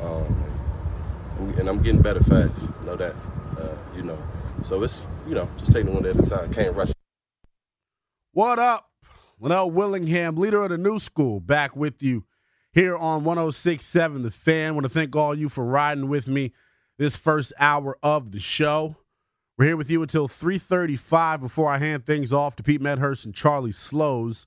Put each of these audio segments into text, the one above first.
Um, and I'm getting better fast. Know that, uh, you know. So it's you know just taking one at a time. Can't rush. What up, Linnell Willingham, leader of the new school, back with you here on 106.7 The Fan. Want to thank all you for riding with me this first hour of the show. We're here with you until 3:35 before I hand things off to Pete Medhurst and Charlie Slowes.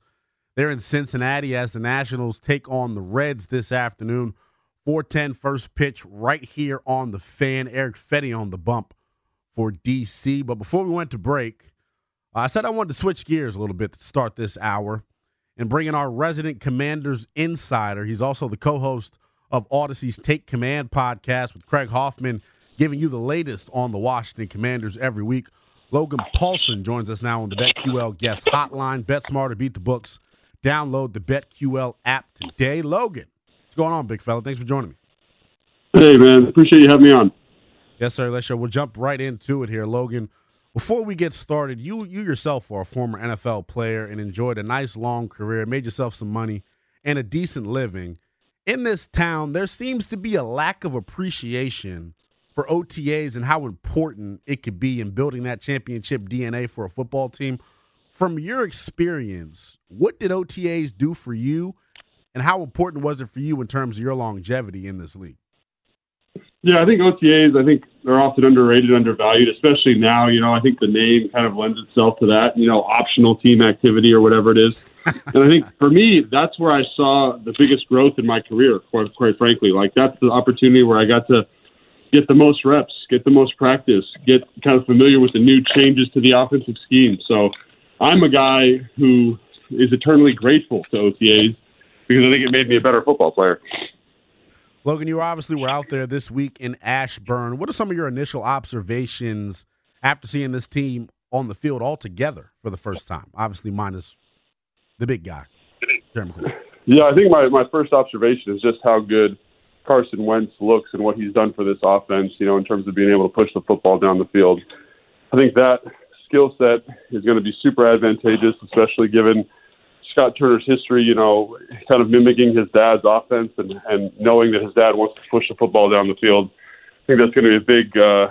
They're in Cincinnati as the Nationals take on the Reds this afternoon. 410 first pitch right here on the fan. Eric Fedde on the bump for DC. But before we went to break, I said I wanted to switch gears a little bit to start this hour and bring in our resident Commanders insider. He's also the co host of Audacy's Take Command podcast with Craig Hoffman, giving you the latest on the Washington Commanders every week. Logan Paulsen joins us now on the BetQL guest hotline. Bet smarter, beat the books. Download the BetQL app today. Logan, going on, big fella? Thanks for joining me. Hey, man. Appreciate you having me on. Yes, sir. Let's show. We'll jump right into it here, Logan. Before we get started, you you yourself are a former NFL player and enjoyed a nice long career, made yourself some money and a decent living. In this town, there seems to be a lack of appreciation for OTAs and how important it could be in building that championship DNA for a football team. From your experience, what did OTAs do for you, and how important was it for you in terms of your longevity in this league? Yeah, I think OTAs, I think they're often underrated, undervalued, especially now. You know, I think the name kind of lends itself to that, you know, optional team activity or whatever it is. and I think for me, that's where I saw the biggest growth in my career, quite, quite frankly. Like, that's the opportunity where I got to get the most reps, get the most practice, get kind of familiar with the new changes to the offensive scheme. So I'm a guy who is eternally grateful to OTAs because I think it made me a better football player. Logan, you obviously were out there this week in Ashburn. What are some of your initial observations after seeing this team on the field all together for the first time? Obviously, minus the big guy, Yeah, I think my, my first observation is just how good Carson Wentz looks and what he's done for this offense, you know, in terms of being able to push the football down the field. I think that skill set is going to be super advantageous, especially given – Scott Turner's history, you know, kind of mimicking his dad's offense and, and knowing that his dad wants to push the football down the field. I think that's going to be a big, uh,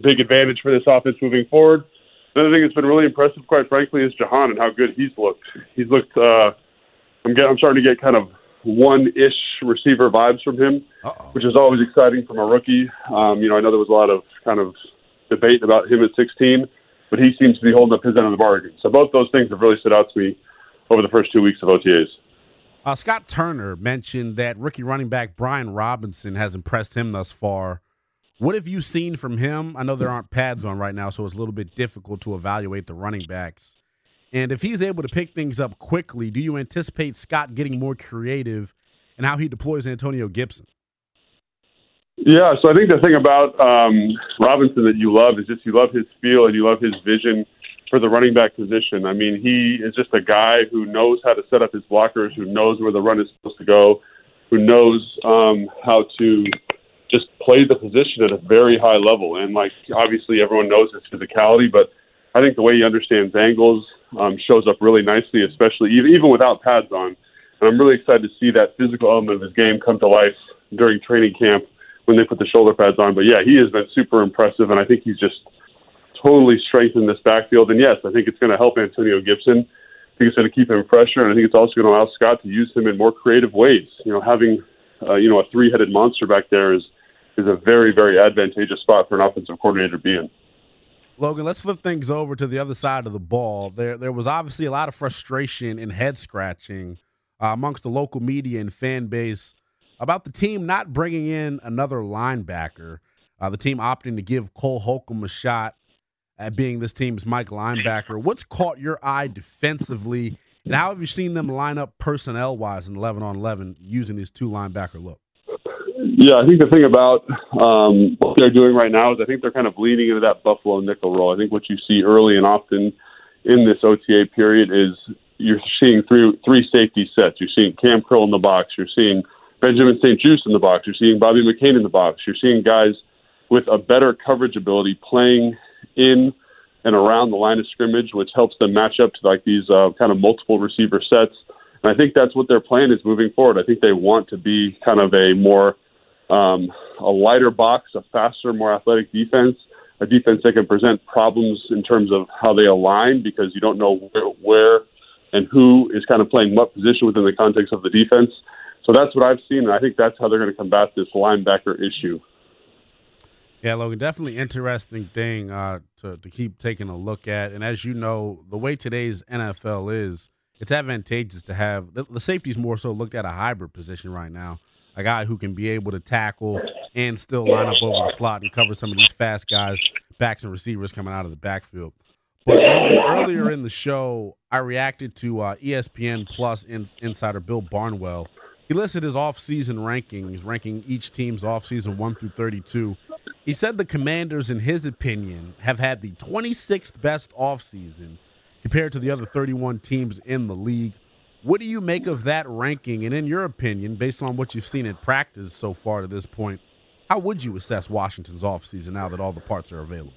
big advantage for this offense moving forward. Another thing that's been really impressive, quite frankly, is Jahan and how good he's looked. He's looked. Uh, I'm getting. I'm starting to get kind of one-ish receiver vibes from him, Uh-oh. which is always exciting from a rookie. Um, you know, I know there was a lot of kind of debate about him at 16, but he seems to be holding up his end of the bargain. So both those things have really stood out to me over the first two weeks of OTAs. Uh, Scott Turner mentioned that rookie running back Brian Robinson has impressed him thus far. What have you seen from him? I know there aren't pads on right now, so it's a little bit difficult to evaluate the running backs. And if he's able to pick things up quickly, do you anticipate Scott getting more creative in how he deploys Antonio Gibson? Yeah, so I think the thing about um, Robinson that you love is just you love his feel and you love his vision for the running back position. I mean, he is just a guy who knows how to set up his blockers, who knows where the run is supposed to go, who knows um, how to just play the position at a very high level. And like obviously everyone knows his physicality, but I think the way he understands angles um, shows up really nicely, especially even even without pads on. And I'm really excited to see that physical element of his game come to life during training camp when they put the shoulder pads on. But yeah, he has been super impressive, and I think he's just totally strengthen this backfield. And yes, I think it's going to help Antonio Gibson. I think it's going to keep him fresher, and I think it's also going to allow Scott to use him in more creative ways. You know, having uh, you know a three-headed monster back there is is a very very advantageous spot for an offensive coordinator to be in. Logan, let's flip things over to the other side of the ball. There, there was obviously a lot of frustration and head scratching uh, amongst the local media and fan base about the team not bringing in another linebacker. Uh, the team opting to give Cole Holcomb a shot at being this team's Mike linebacker. What's caught your eye defensively, and how have you seen them line up personnel wise in 11 on 11 using these two linebacker look? Yeah, I think the thing about um, what they're doing right now is I think they're kind of leaning into that Buffalo nickel role. I think what you see early and often in this OTA period is you're seeing three three safety sets. You're seeing Cam Curl in the box. You're seeing Benjamin St-Juste in the box. You're seeing Bobby McCain in the box. You're seeing guys with a better coverage ability playing in and around the line of scrimmage, which helps them match up to like these uh, kind of multiple receiver sets. And I think that's what their plan is moving forward. I think they want to be kind of a more um, a lighter box, a faster, more athletic defense, a defense that can present problems in terms of how they align because you don't know where, where and who is kind of playing what position within the context of the defense. So that's what I've seen, and I think that's how they're going to combat this linebacker issue. Yeah, Logan, definitely interesting thing uh, to to keep taking a look at. And as you know, the way today's NFL is, it's advantageous to have the, the safeties more so looked at a hybrid position right now. A guy who can be able to tackle and still line up over the slot and cover some of these fast guys, backs and receivers coming out of the backfield. But earlier in the show, I reacted to uh, ESPN Plus in, insider Bill Barnwell. He listed his offseason rankings, ranking each team's offseason 1 through 32. He said the Commanders, in his opinion, have had the 26th best offseason compared to the other 31 teams in the league. What do you make of that ranking? And in your opinion, based on what you've seen in practice so far to this point, how would you assess Washington's offseason now that all the parts are available?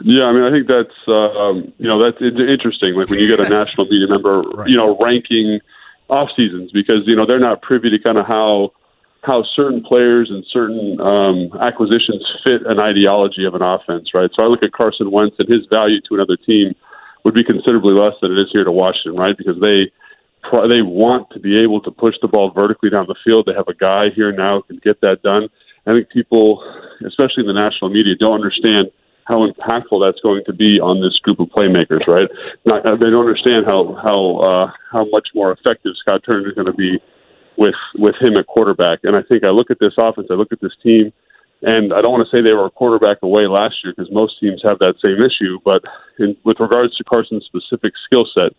Yeah, I mean, I think that's uh, you know that's interesting. Like when you get a national media member, right. you know, ranking off seasons because you know they're not privy to kind of how how certain players and certain um, acquisitions fit an ideology of an offense, right? So I look at Carson Wentz and his value to another team would be considerably less than it is here to Washington, right? Because they they want to be able to push the ball vertically down the field. They have a guy here now who can get that done. I think people, especially in the national media, don't understand how impactful that's going to be on this group of playmakers. Right? Not, they don't understand how how uh, how much more effective Scott Turner is going to be with with him at quarterback. And I think I look at this offense, I look at this team, and I don't want to say they were a quarterback away last year because most teams have that same issue. But in, with regards to Carson's specific skill set,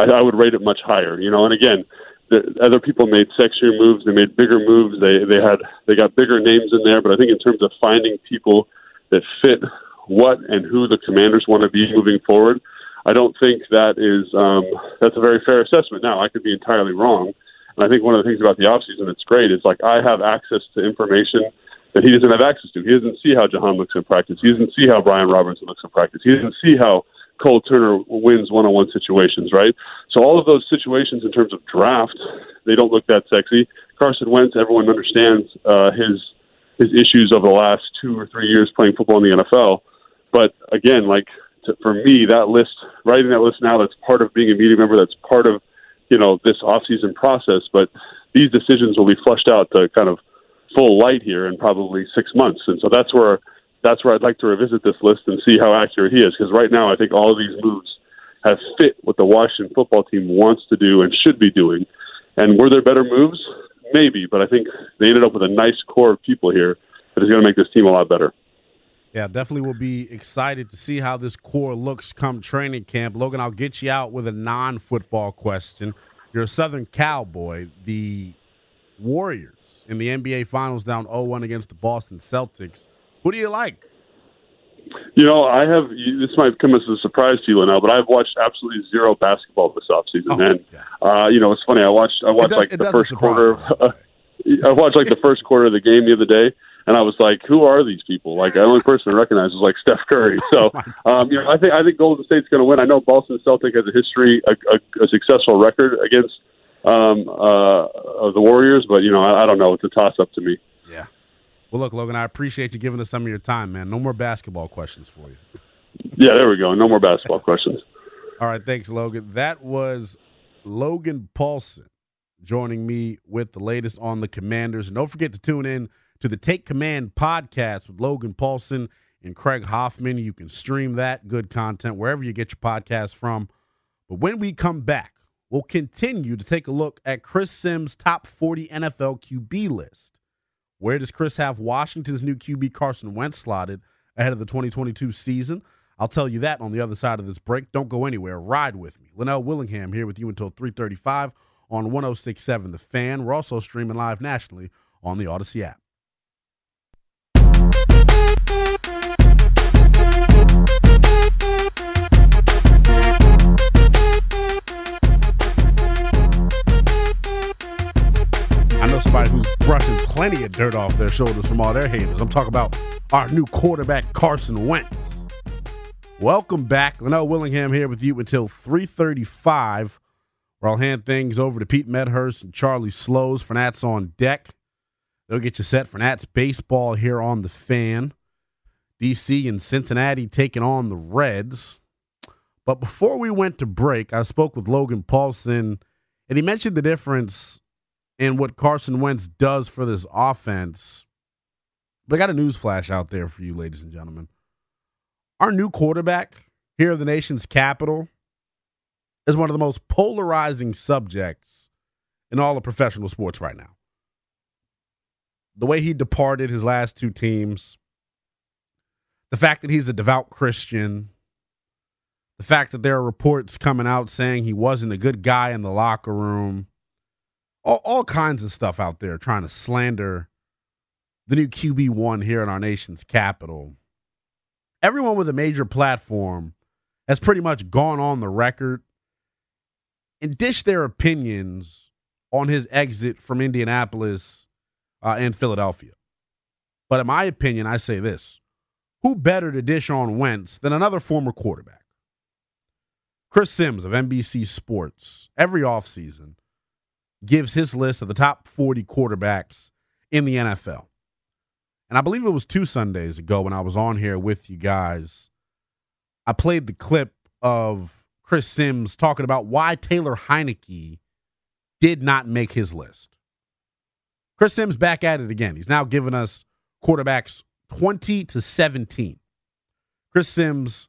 I, I would rate it much higher. You know, and again, the other people made sexier moves, they made bigger moves, they they had they got bigger names in there. But I think in terms of finding people that fit what and who the commanders want to be moving forward. I don't think that is um, that's a very fair assessment. Now, I could be entirely wrong, and I think one of the things about the offseason that's great is like I have access to information that he doesn't have access to. He doesn't see how Jahan looks in practice. He doesn't see how Brian Robinson looks in practice. He doesn't see how Cole Turner wins one-on-one situations, right? So all of those situations in terms of draft, they don't look that sexy. Carson Wentz, everyone understands uh, his his issues over the last two or three years playing football in the NFL. But again, like to, for me, that list, writing that list now, that's part of being a media member. That's part of you know this off-season process. But these decisions will be flushed out to kind of full light here in probably six months, and so that's where that's where I'd like to revisit this list and see how accurate he is. Because right now, I think all of these moves have fit what the Washington football team wants to do and should be doing. And were there better moves? Maybe, but I think they ended up with a nice core of people here that is going to make this team a lot better. Yeah, definitely will be excited to see how this core looks come training camp. Logan, I'll get you out with a non football question. You're a Southern Cowboy. The Warriors in the NBA Finals down 0 1 against the Boston Celtics. Who do you like? You know, I have. This might come as a surprise to you, Linnell, but I've watched absolutely zero basketball this offseason. Oh, and yeah. uh, you know, it's funny. I watched. I watched does, like the first quarter. Uh, I watched like the first quarter of the game the other day, and I was like, "Who are these people?" Like the only person I recognize was like Steph Curry. So, um, you know, I think I think Golden State's going to win. I know Boston Celtic has a history, a, a, a successful record against um, uh, the Warriors, but you know, I, I don't know. It's a toss up to me. Yeah. Well, look, Logan, I appreciate you giving us some of your time, man. No more basketball questions for you. yeah, there we go. No more basketball questions. All right, thanks, Logan. That was Logan Paulsen joining me with the latest on the Commanders. And don't forget to tune in to the Take Command podcast with Logan Paulsen and Craig Hoffman. You can stream that good content wherever you get your podcast from. But when we come back, we'll continue to take a look at Chris Sims' top 40 NFL QB list. Where does Chris have Washington's new QB Carson Wentz slotted ahead of the 2022 season? I'll tell you that on the other side of this break. Don't go anywhere. Ride with me. Linnell Willingham here with you until 335 on 1067 The Fan. We're also streaming live nationally on the Audacy app. Plenty of dirt off their shoulders from all their haters. I'm talking about our new quarterback, Carson Wentz. Welcome back. Linnell Willingham here with you until 335, where I'll hand things over to Pete Medhurst and Charlie Slowes. Fanats on deck. They'll get you set for Nats baseball here on the fan. DC and Cincinnati taking on the Reds. But before we went to break, I spoke with Logan Paulsen, and he mentioned the difference in what Carson Wentz does for this offense. But I got a news flash out there for you, ladies and gentlemen. Our new quarterback here in the nation's capital is one of the most polarizing subjects in all of professional sports right now. The way he departed his last two teams, the fact that he's a devout Christian, the fact that there are reports coming out saying he wasn't a good guy in the locker room, all, all kinds of stuff out there trying to slander the new QB1 here in our nation's capital. Everyone with a major platform has pretty much gone on the record and dished their opinions on his exit from Indianapolis uh, and Philadelphia. But in my opinion, I say this who better to dish on Wentz than another former quarterback? Chris Sims of NBC Sports, every offseason, gives his list of the top 40 quarterbacks in the NFL. And I believe it was two Sundays ago when I was on here with you guys. I played the clip of Chris Sims talking about why Taylor Heinicke did not make his list. Chris Sims back at it again. He's now given us quarterbacks 20 to 17. Chris Sims,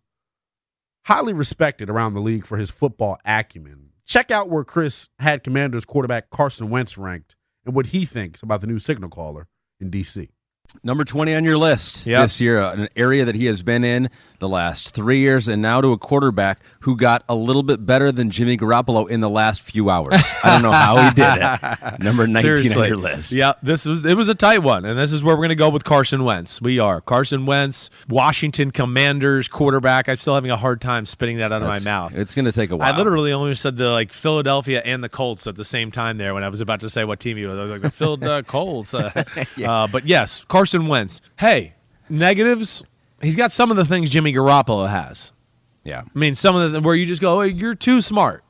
highly respected around the league for his football acumen. Check out where Chris had Commanders quarterback Carson Wentz ranked and what he thinks about the new signal caller in D.C. Number 20 on your list Yep. this year, uh, an area that he has been in the last three years, and now to a quarterback who got a little bit better than Jimmy Garoppolo in the last few hours. I don't know how he did it. Number 19 on your list. Yeah, this was it was a tight one, and this is where we're going to go with Carson Wentz. We are Carson Wentz, Washington Commanders quarterback. I'm still having a hard time spitting that out of my mouth. It's going to take a while. I literally only said the like Philadelphia and the Colts at the same time there when I was about to say what team he was. I was like the Phil uh, Colts. Uh, uh, but yes, Carson Wentz. Hey, negatives. He's got some of the things Jimmy Garoppolo has. Yeah. I mean, some of the where you just go, oh, you're too smart.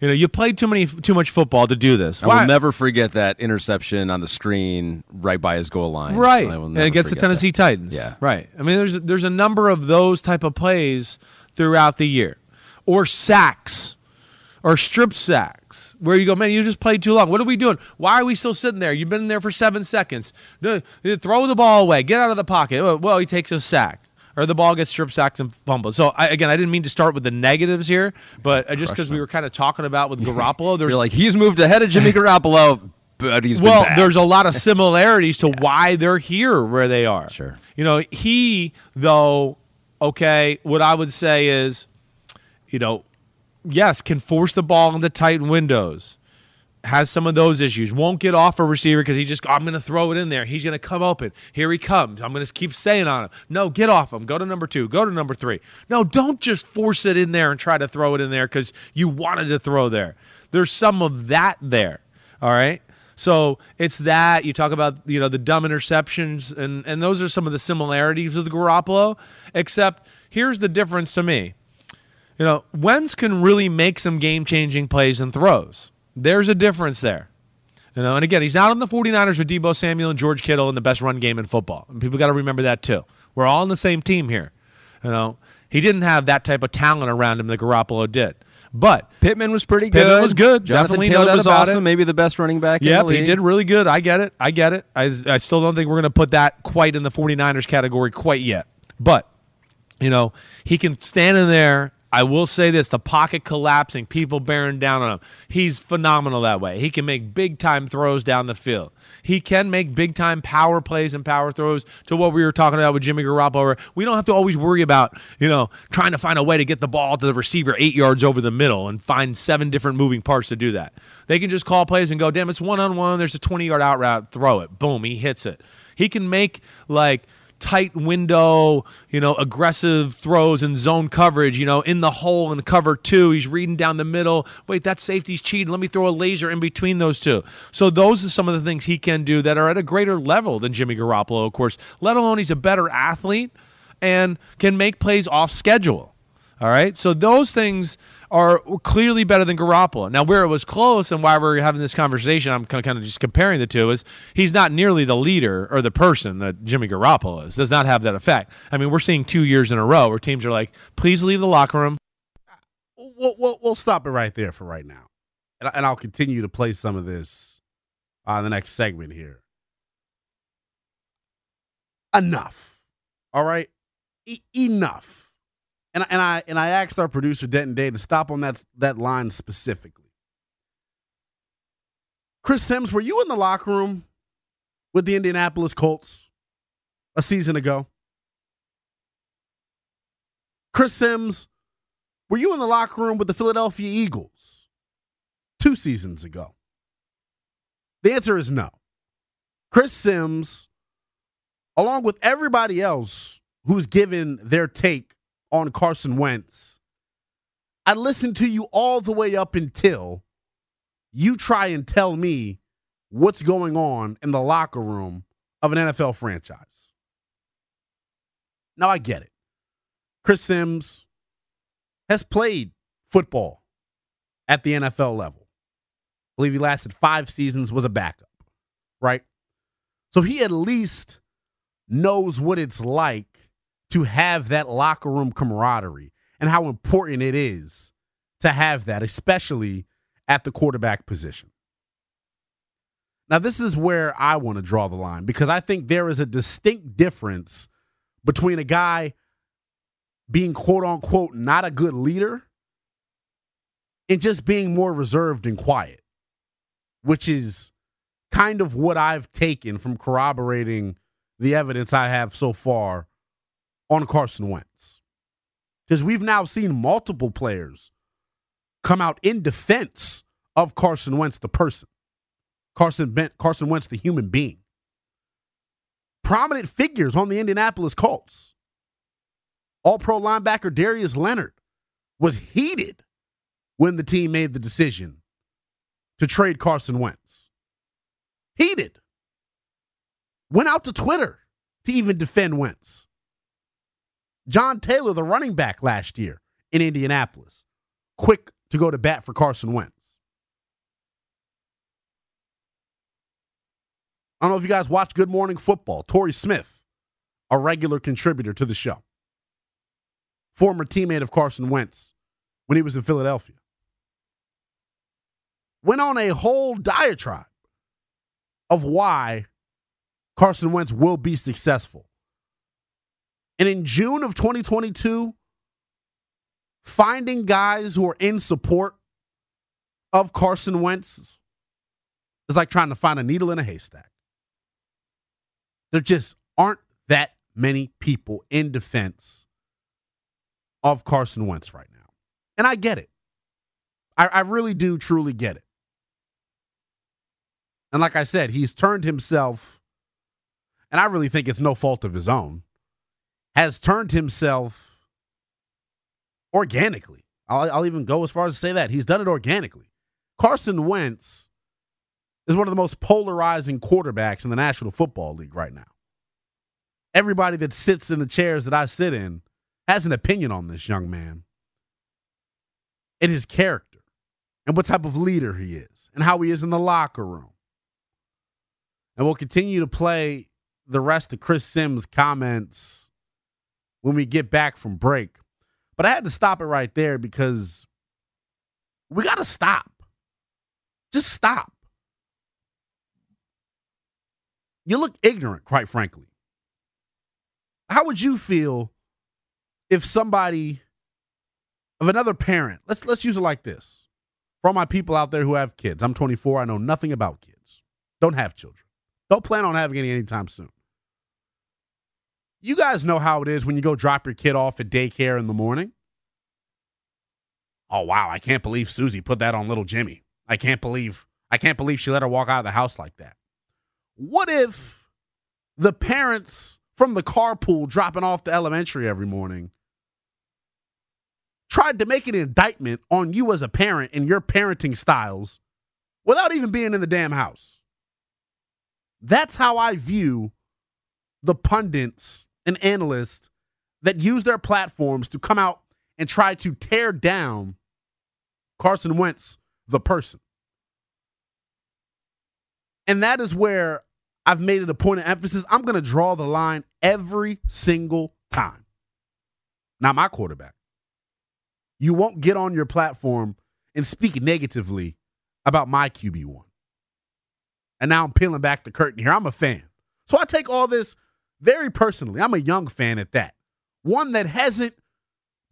You know, you played too many too much football to do this. I Why- will never forget that interception on the screen right by his goal line. Right, and against the Tennessee that. Titans. Yeah. right. I mean, there's there's a number of those type of plays throughout the year, or sacks, or strip sacks, where you go, man, you just played too long. What are we doing? Why are we still sitting there? You've been there for seven seconds. Throw the ball away. Get out of the pocket. Well, he takes a sack. Or the ball gets strip sacked and fumbled. So I, again, I didn't mean to start with the negatives here, but uh, just because we were kind of talking about with Garoppolo, there's You're like, he's moved ahead of Jimmy Garoppolo, but he's been well, there's a lot of similarities to why they're here where they are. Sure. You know, he though, okay, what I would say is, you know, yes, can force the ball into tight windows. Has some of those issues. Won't get off a receiver because he just, I'm going to throw it in there. He's going to come open. Here he comes. I'm going to keep saying on him. No, get off him. Go to number two. Go to number three. No, don't just force it in there and try to throw it in there because you wanted to throw there. There's some of that there. All right. So it's that you talk about you know the dumb interceptions and and those are some of the similarities with Garoppolo. Except here's the difference to me. You know, Wentz can really make some game changing plays and throws. There's a difference there. You know, and again, he's not on the 49ers with Deebo Samuel and George Kittle in the best run game in football. And people got to remember that too. We're all on the same team here. You know, he didn't have that type of talent around him that Garoppolo did. But Pittman was pretty Pittman good. was good. Jonathan Definitely Taylor was awesome. it. Maybe the best running back. the he did really good. I get it. I get it. I, I still don't think we're going to put that quite in the 49ers category quite yet. But, you know, he can stand in there. I will say this the pocket collapsing, people bearing down on him. He's phenomenal that way. He can make big time throws down the field. He can make big time power plays and power throws to what we were talking about with Jimmy Garoppolo. We don't have to always worry about, you know, trying to find a way to get the ball to the receiver eight yards over the middle and find seven different moving parts to do that. They can just call plays and go, damn, it's one on one. There's a 20 yard out route. Throw it. Boom. He hits it. He can make like tight window, you know, aggressive throws and zone coverage, you know, in the hole and cover two. He's reading down the middle. Wait, that safety's cheating. Let me throw a laser in between those two. So those are some of the things he can do that are at a greater level than Jimmy Garoppolo, of course, let alone he's a better athlete and can make plays off schedule. All right. So those things are clearly better than Garoppolo. Now, where it was close and why we're having this conversation, I'm kind of just comparing the two, is he's not nearly the leader or the person that Jimmy Garoppolo is. Does not have that effect. I mean, we're seeing two years in a row where teams are like, please leave the locker room. We'll, we'll, we'll stop it right there for right now. And, and I'll continue to play some of this on the next segment here. Enough. All right? E- enough and and I and I asked our producer Denton Day to stop on that that line specifically. Chris Sims, were you in the locker room with the Indianapolis Colts a season ago? Chris Sims, were you in the locker room with the Philadelphia Eagles two seasons ago? The answer is no. Chris Sims, along with everybody else who's given their take on Carson Wentz, I listened to you all the way up until you try and tell me what's going on in the locker room of an NFL franchise. Now, I get it. Chris Sims has played football at the NFL level. I believe he lasted five seasons, was a backup, right? So he at least knows what it's like to have that locker room camaraderie and how important it is to have that, especially at the quarterback position. Now, this is where I want to draw the line because I think there is a distinct difference between a guy being quote unquote not a good leader and just being more reserved and quiet, which is kind of what I've taken from corroborating the evidence I have so far on Carson Wentz. Because we've now seen multiple players come out in defense of Carson Wentz, the person. Carson, Bent, Carson Wentz, the human being. Prominent figures on the Indianapolis Colts. All pro linebacker Darius Leonard was heated when the team made the decision to trade Carson Wentz. Heated. Went out to Twitter to even defend Wentz. John Taylor, the running back last year in Indianapolis, quick to go to bat for Carson Wentz. I don't know if you guys watch Good Morning Football. Torrey Smith, a regular contributor to the show, former teammate of Carson Wentz when he was in Philadelphia, went on a whole diatribe of why Carson Wentz will be successful and in June of 2022, finding guys who are in support of Carson Wentz is like trying to find a needle in a haystack. There just aren't that many people in defense of Carson Wentz right now. And I get it. I, I really do truly get it. And like I said, he's turned himself, and I really think it's no fault of his own has turned himself organically. I'll, I'll, even go as far as to say that. He's done it organically. Carson Wentz is one of the most polarizing quarterbacks in the National Football League right now. Everybody that sits in the chairs that I sit in has an opinion on this young man and his character and what type of leader he is and how he is in the locker room. And we'll continue to play the rest of Chris Sims' comments when we get back from break. But I had to stop it right there because we got to stop. Just stop. You look ignorant, quite frankly. How would you feel if somebody of another parent, let's let's use it like this. For all my people out there who have kids, I'm 24, I know nothing about kids. Don't have children. Don't plan on having any anytime soon. You guys know how it is when you go drop your kid off at daycare in the morning. Oh wow, I can't believe Susie put that on little Jimmy. I can't believe I can't believe she let her walk out of the house like that. What if the parents from the carpool dropping off to elementary every morning tried to make an indictment on you as a parent and your parenting styles without even being in the damn house? That's how I view the pundits and analysts that use their platforms to come out and try to tear down Carson Wentz, the person. And that is where I've made it a point of emphasis. I'm going to draw the line every single time. Not my quarterback. You won't get on your platform and speak negatively about my QB1. And now I'm peeling back the curtain here. I'm a fan. So I take all this very personally. I'm a young fan at that. One that hasn't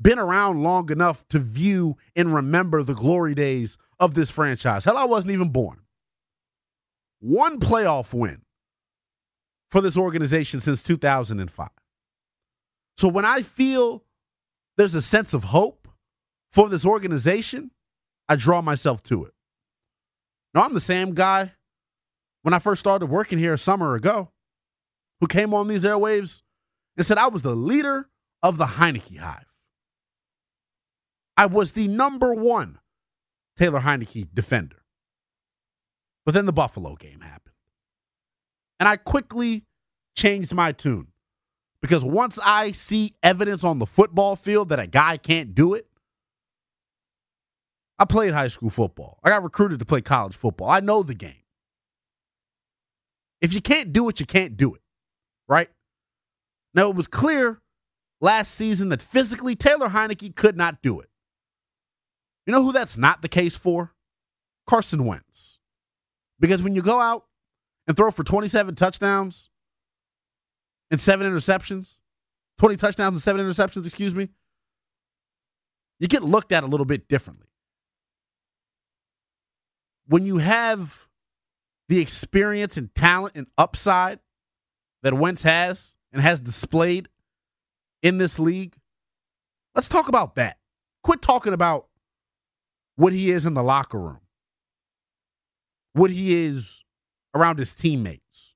been around long enough to view and remember the glory days of this franchise. Hell, I wasn't even born. One playoff win for this organization since 2005. So when I feel there's a sense of hope for this organization, I draw myself to it. Now, I'm the same guy when I first started working here a summer ago who came on these airwaves and said I was the leader of the Heinicke Hive. I was the number one Taylor Heinicke defender. But then the Buffalo game happened. And I quickly changed my tune because once I see evidence on the football field that a guy can't do it, I played high school football. I got recruited to play college football. I know the game. If you can't do it, you can't do it, right? Now, it was clear last season that physically Taylor Heinicke could not do it. You know who that's not the case for? Carson Wentz. Because when you go out and throw for 27 touchdowns and seven interceptions, 20 touchdowns and seven interceptions, excuse me, you get looked at a little bit differently. When you have the experience and talent and upside that Wentz has and has displayed in this league, let's talk about that. Quit talking about what he is in the locker room, what he is around his teammates.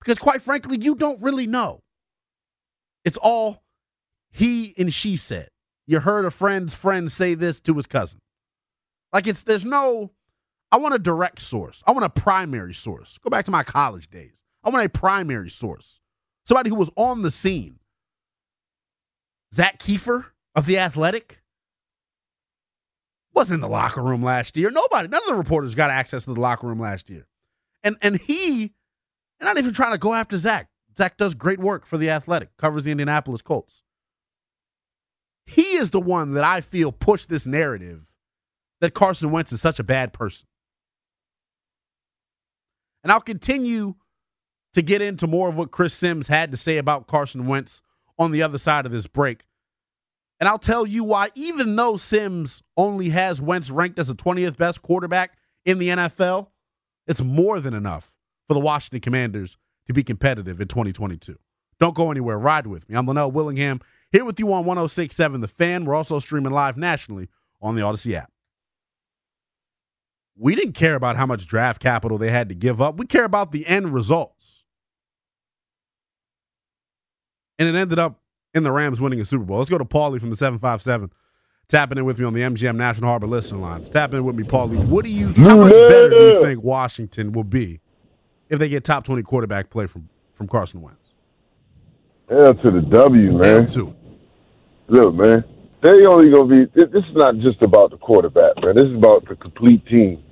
Because quite frankly, you don't really know. It's all he and she said. You heard a friend's friend say this to his cousin. Like it's there's no I want a direct source. I want a primary source. Go back to my college days. I want a primary source. Somebody who was on the scene. Zak Keefer of The Athletic was in the locker room last year. Nobody, none of the reporters got access to the locker room last year. And and he, and not even trying to go after Zak. Zak does great work for the Athletic, covers the Indianapolis Colts. He is the one that I feel pushed this narrative that Carson Wentz is such a bad person. And I'll continue to get into more of what Chris Sims had to say about Carson Wentz on the other side of this break. And I'll tell you why, even though Sims only has Wentz ranked as the 20th best quarterback in the NFL, it's more than enough for the Washington Commanders to be competitive in 2022. Don't go anywhere. Ride with me. I'm Linnell Willingham here with you on 1067 The Fan. We're also streaming live nationally on the Audacy app. We didn't care about how much draft capital they had to give up. We care about the end results. And it ended up in the Rams winning a Super Bowl. Let's go to Paulie from the 757. Tapping in with me on the MGM National Harbor listening lines. Tapping in with me, Paulie. What do you how much better do you think Washington will be if they get top 20 quarterback play from, from Carson Wentz? Hell to the W, man. Hell to. Look, man, they only gonna be. This is not just about the quarterback, man. This is about the complete team.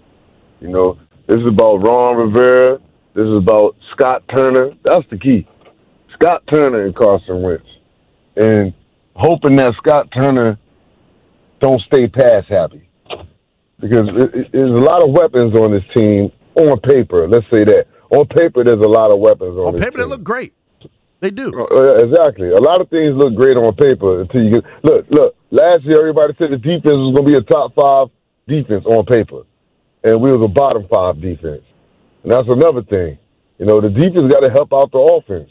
You know, this is about Ron Rivera. This is about Scott Turner. That's the key. Scott Turner and Carson Wentz, and hoping that Scott Turner don't stay pass happy, because it, it, there's a lot of weapons on this team on paper. Let's say that on paper, there's a lot of weapons on. On paper, team. they look great. They do. Uh, exactly. A lot of things look great on paper until you get look. Look. Last year, everybody said the defense was going to be a top five defense on paper, and we was a bottom five defense. And that's another thing. You know, the defense got to help out the offense.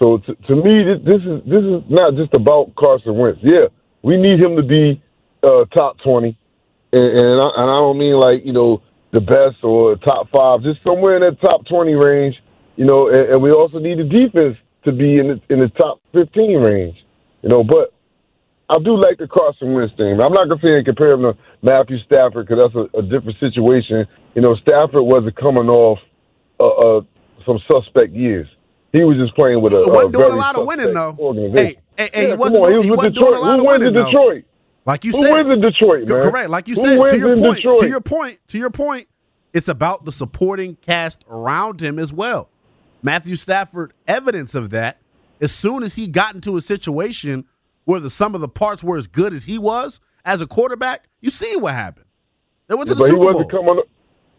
So to, to me, this, is this is not just about Carson Wentz. Yeah, we need him to be uh, top twenty, and, and, I, and I don't mean like you know the best or top five, just somewhere in that top twenty range. You know, and, and we also need the defense to be in the, in the top 15 range, you know. But I do like the Carson Wentz thing. I'm not gonna say and compare him to Matthew Stafford because that's a, a, different situation. You know, Stafford wasn't coming off uh, uh, some suspect years. He was just playing with a, wasn't a doing a lot of winning though. Hey, Hey, hey, Yeah, he wasn't, on, he doing- was he with wasn't doing a lot Who of wins winning, in. Detroit? Like you Who said, wins in Detroit, man? correct. Like you Who said, wins to your in point, Detroit? to your point, to your point, it's about the supporting cast around him as well. Matthew Stafford, evidence of that. As soon as he got into a situation where the sum of the parts were as good as he was as a quarterback, you see what happened. They went to the but he wasn't Bowl. coming.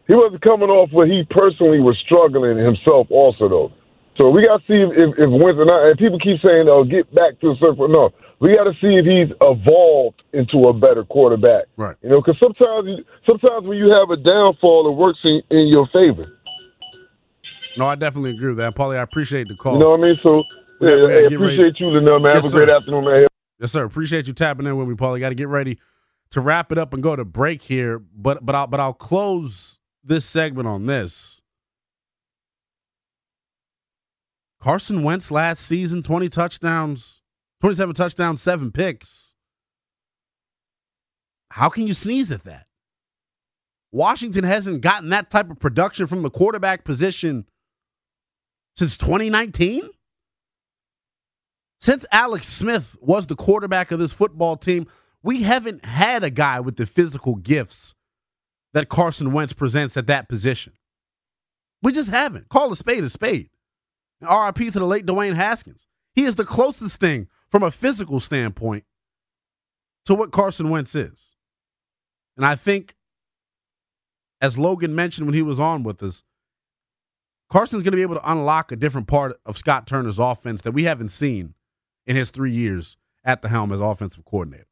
He wasn't coming off where he personally was struggling himself, also though. So we got to see if, if, if Winston. And people keep saying, "Oh, get back to a certain." No, we got to see if he's evolved into a better quarterback. Right. You know, because sometimes, you- sometimes when you have a downfall, it works in, in your favor. No, I definitely agree with that, Paulie. I appreciate the call. You know what I mean? So, yeah, got- we gotta hey, get ready. appreciate you, Linnell, man. Yes, have a great afternoon, man. Yes, sir. Appreciate you tapping in with me, Paulie. Got to get ready to wrap it up and go to break here. But but I'll but I'll close this segment on this. Carson Wentz last season, 20 touchdowns, 27 touchdowns, seven picks. How can you sneeze at that? Washington hasn't gotten that type of production from the quarterback position since 2019? Since Alex Smith was the quarterback of this football team, we haven't had a guy with the physical gifts that Carson Wentz presents at that position. We just haven't. Call a spade a spade. And RIP to the late Dwayne Haskins. He is the closest thing from a physical standpoint to what Carson Wentz is. And I think, as Logan mentioned when he was on with us, Carson's going to be able to unlock a different part of Scott Turner's offense that we haven't seen in his three years at the helm as offensive coordinator.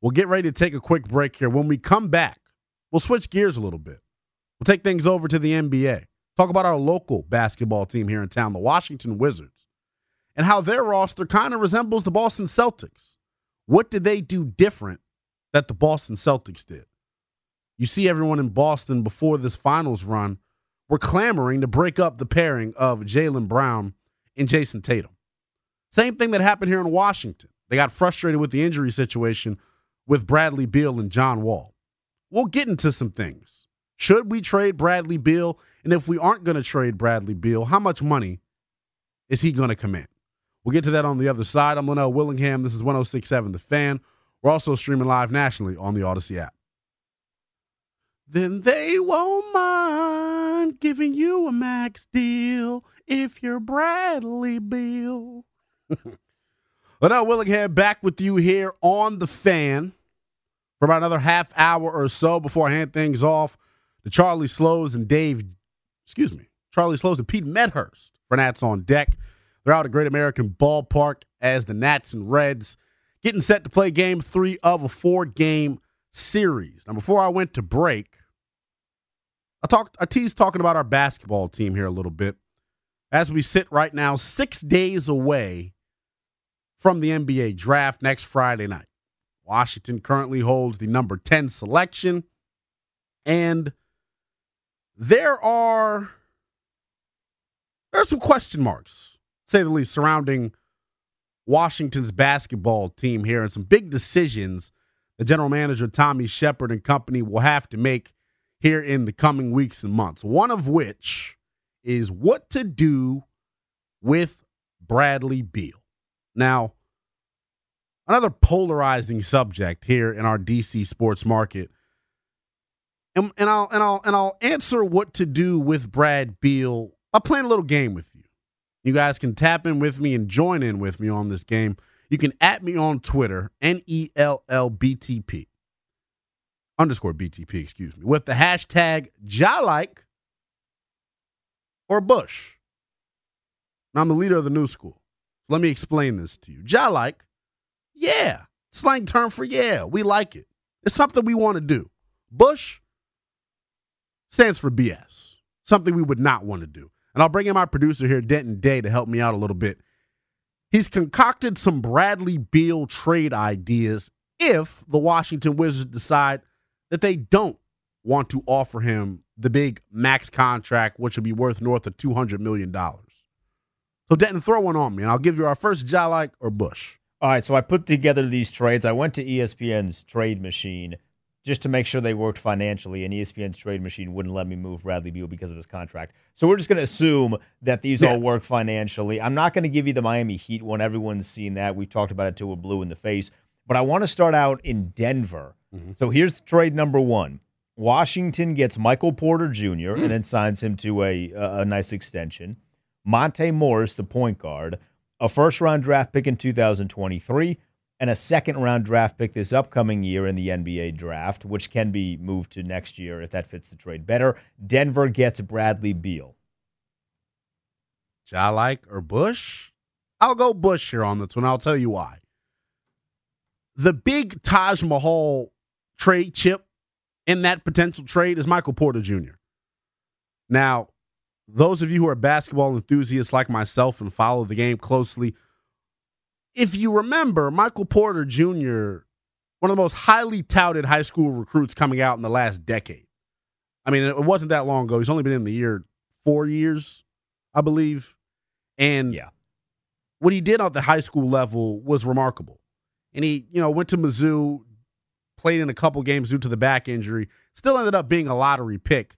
We'll get ready to take a quick break here. When we come back, we'll switch gears a little bit. We'll take things over to the NBA. Talk about our local basketball team here in town, the Washington Wizards, and how their roster kind of resembles the Boston Celtics. What did they do different that the Boston Celtics did? You see, everyone in Boston before this finals run were clamoring to break up the pairing of Jaylen Brown and Jayson Tatum. Same thing that happened here in Washington. They got frustrated with the injury situation with Bradley Beal and John Wall. We'll get into some things. Should we trade Bradley Beal? And if we aren't going to trade Bradley Beal, how much money is he going to command? We'll get to that on the other side. I'm Linnell Willingham. This is 1067 The Fan. We're also streaming live nationally on the Audacy app. Then they won't mind giving you a max deal if you're Bradley Beal. Linnell Willingham back with you here on The Fan for about another half hour or so before I hand things off to Charlie Slowes and Dave, excuse me, Charlie Slowes and Pete Medhurst for Nats on deck. They're out at Great American Ballpark as the Nats and Reds getting set to play game three of a four game series. Now, before I went to break, I talked, I teased talking about our basketball team here a little bit as we sit right now, six days away from the NBA draft next Friday night. Washington currently holds the number 10 selection. And there are there are some question marks, say the least, surrounding Washington's basketball team here and some big decisions the general manager Tommy Sheppard and company will have to make here in the coming weeks and months. One of which is what to do with Bradley Beal. Now, another polarizing subject here in our DC sports market. And, and I'll and I'll and I'll answer what to do with Brad Beal. I'll play a little game with you. You guys can tap in with me and join in with me on this game. You can at me on Twitter, N E L L B T P underscore BTP, excuse me, with the hashtag Jalike or Bush. Now, I'm the leader of the new school. Let me explain this to you. Jalike, yeah, slang term for yeah, we like it. It's something we want to do. Bush stands for BS, something we would not want to do. And I'll bring in my producer here, Denton Day, to help me out a little bit. He's concocted some Bradley Beal trade ideas if the Washington Wizards decide that they don't want to offer him the big max contract, which would be worth north of $200 million. So, Denton, throw one on me, and I'll give you our first Jalike or Bush. All right, so I put together these trades. I went to ESPN's trade machine. Just to make sure they worked financially, and ESPN's trade machine wouldn't let me move Bradley Beal because of his contract. So we're just going to assume that these Yeah. all work financially. I'm not going to give you the Miami Heat one. Everyone's seen that. We've talked about it till we're blue in the face. But I want to start out in Denver. Mm-hmm. So here's trade number one. Washington gets Michael Porter Jr. and mm. then signs him to a, a, a nice extension. Monte Morris, the point guard, a first round draft pick in 2023, and a second round draft pick this upcoming year in the NBA draft, which can be moved to next year if that fits the trade better. Denver gets Bradley Beal. Like or Bush? I'll go Bush here on this one. I'll tell you why. The big Taj Mahal trade chip in that potential trade is Michael Porter Jr. Now, those of you who are basketball enthusiasts like myself and follow the game closely, if you remember, Michael Porter Jr., one of the most highly touted high school recruits coming out in the last decade. I mean, it wasn't that long ago. He's only been in the year four years, I believe. And Yeah. what he did at the high school level was remarkable. And he, you know, went to Mizzou, played in a couple games due to the back injury, still ended up being a lottery pick.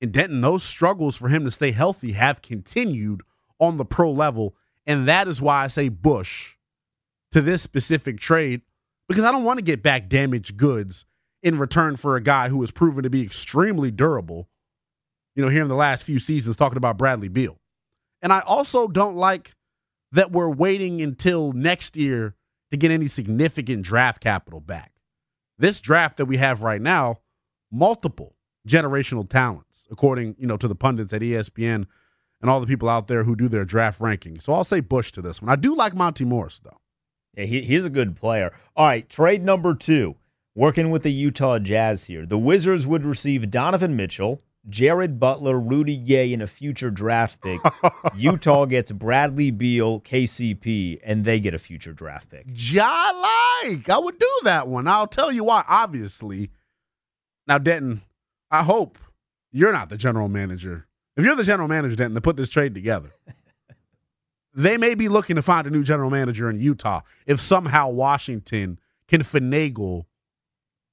In Denton, those struggles for him to stay healthy have continued on the pro level. And that is why I say Bush to this specific trade, because I don't want to get back damaged goods in return for a guy who has proven to be extremely durable. You know, here in the last few seasons, talking about Bradley Beal. And I also don't like that we're waiting until next year to get any significant draft capital back. This draft that we have right now, multiple generational talents, according, you know, to the pundits at ESPN and all the people out there who do their draft rankings. So I'll say Bush to this one. I do like Monte Morris though. Yeah, he, he's a good player. All right, trade number two. Working with the Utah Jazz here. The Wizards would receive Donovan Mitchell, Jared Butler, Rudy Gay, and a future draft pick. Utah gets Bradley Beal, KCP, and they get a future draft pick. Ja like. I would do that one. I'll tell you why, obviously. Now, Denton, I hope you're not the general manager. If you're the general manager, Denton, to put this trade together, they may be looking to find a new general manager in Utah if somehow Washington can finagle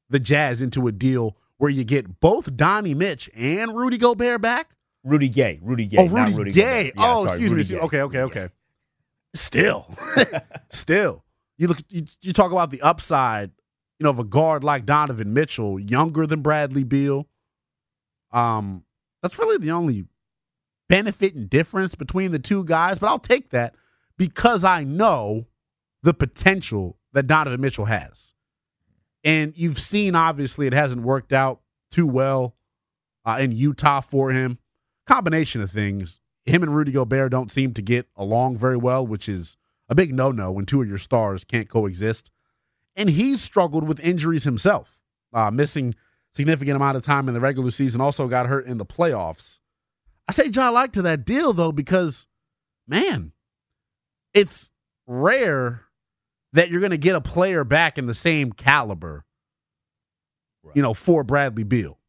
the Jazz into a deal where you get both Donnie Mitch and Rudy Gobert back. Rudy Gay. Rudy Gay. oh, not Rudy, Rudy Gay. Yeah, oh, sorry, excuse Rudy me. Gay. Okay, okay, okay. Still, still, you look. You, you talk about the upside. You know, of a guard like Donovan Mitchell, younger than Bradley Beal. Um, that's really the only benefit and difference between the two guys. But I'll take that because I know the potential that Donovan Mitchell has, and you've seen obviously it hasn't worked out too well uh, in Utah for him. Combination of things. Him and Rudy Gobert don't seem to get along very well, which is a big no no when two of your stars can't coexist. And he's struggled with injuries himself, uh, missing significant amount of time in the regular season, also got hurt in the playoffs. I say John like to that deal though, because man, it's rare that you're going to get a player back in the same caliber, you know, for Bradley Beal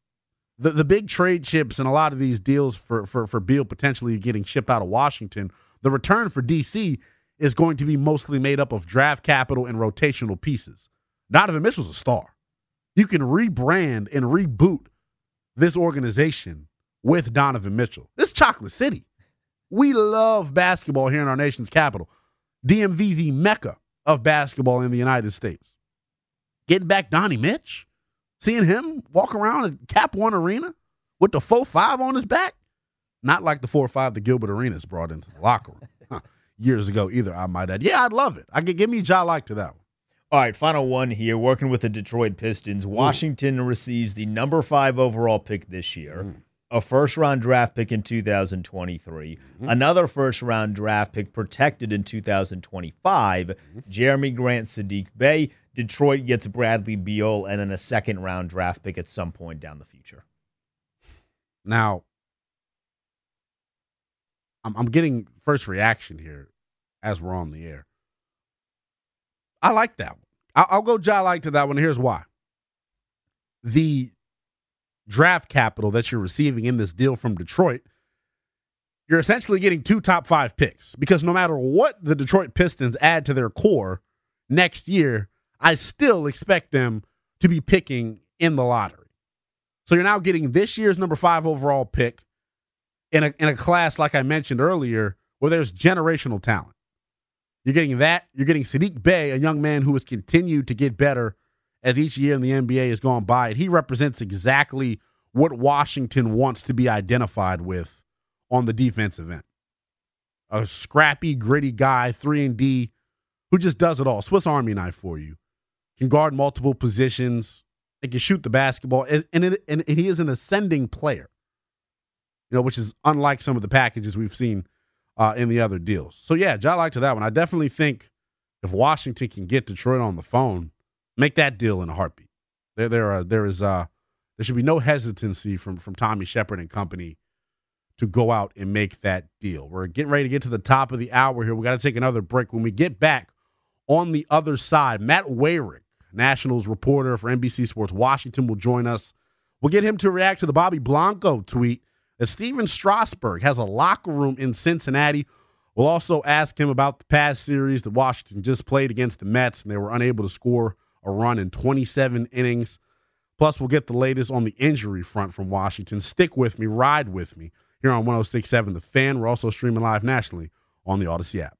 the the big trade chips and a lot of these deals for for for Beal potentially getting shipped out of Washington, the return for DC is going to be mostly made up of draft capital and rotational pieces. Donovan Mitchell's a star. You can rebrand and reboot this organization with Donovan Mitchell. This is Chocolate City. We love basketball here in our nation's capital. DMV, the mecca of basketball in the United States. Getting back Donnie Mitch, seeing him walk around at Cap One Arena with the 4 5 on his back. Not like the 4 5 that Gilbert Arenas brought into the locker room huh, years ago either, I might add. Yeah, I'd love it. I could give me Ja like to that one. All right, final one here. Working with the Detroit Pistons, Washington receives the number five overall pick this year, mm. A first round draft pick in 2023, mm-hmm. another first round draft pick protected in 2025, Jerami Grant, Saddiq Bey. Detroit gets Bradley Beal, and then a second round draft pick at some point down the future. Now, I'm, I'm getting first reaction here as we're on the air. I like that one. I'll, I'll go Ja like to that one. Here's why. The draft capital that you're receiving in this deal from Detroit, you're essentially getting two top five picks because no matter what the Detroit Pistons add to their core next year, I still expect them to be picking in the lottery. So you're now getting this year's number five overall pick in a in a class like I mentioned earlier, where there's generational talent. You're getting that. You're getting Saddiq Bey, a young man who has continued to get better as each year in the NBA has gone by. He represents exactly what Washington wants to be identified with on the defensive end. A scrappy, gritty guy, three and D, who just does it all. Swiss Army knife for you. Can guard multiple positions. And can shoot the basketball. And, and he is an ascending player. You know, which is unlike some of the packages we've seen uh, in the other deals. So yeah, I like to that one. I definitely think if Washington can get Detroit on the phone, make that deal in a heartbeat. There, there are there is uh there should be no hesitancy from from Tommy Sheppard and company to go out and make that deal. We're getting ready to get to the top of the hour here. We got to take another break. When we get back on the other side, Matt Weyrich, Nationals reporter for NBC Sports Washington, will join us. We'll get him to react to the Bobby Blanco tweet that Stephen Strasburg has a locker room in Cincinnati. We'll also ask him about the past series that Washington just played against the Mets, and they were unable to score a run in 27 innings. Plus, we'll get the latest on the injury front from Washington. Stick with me, ride with me here on 1067 The Fan. We're also streaming live nationally on the Audacy app.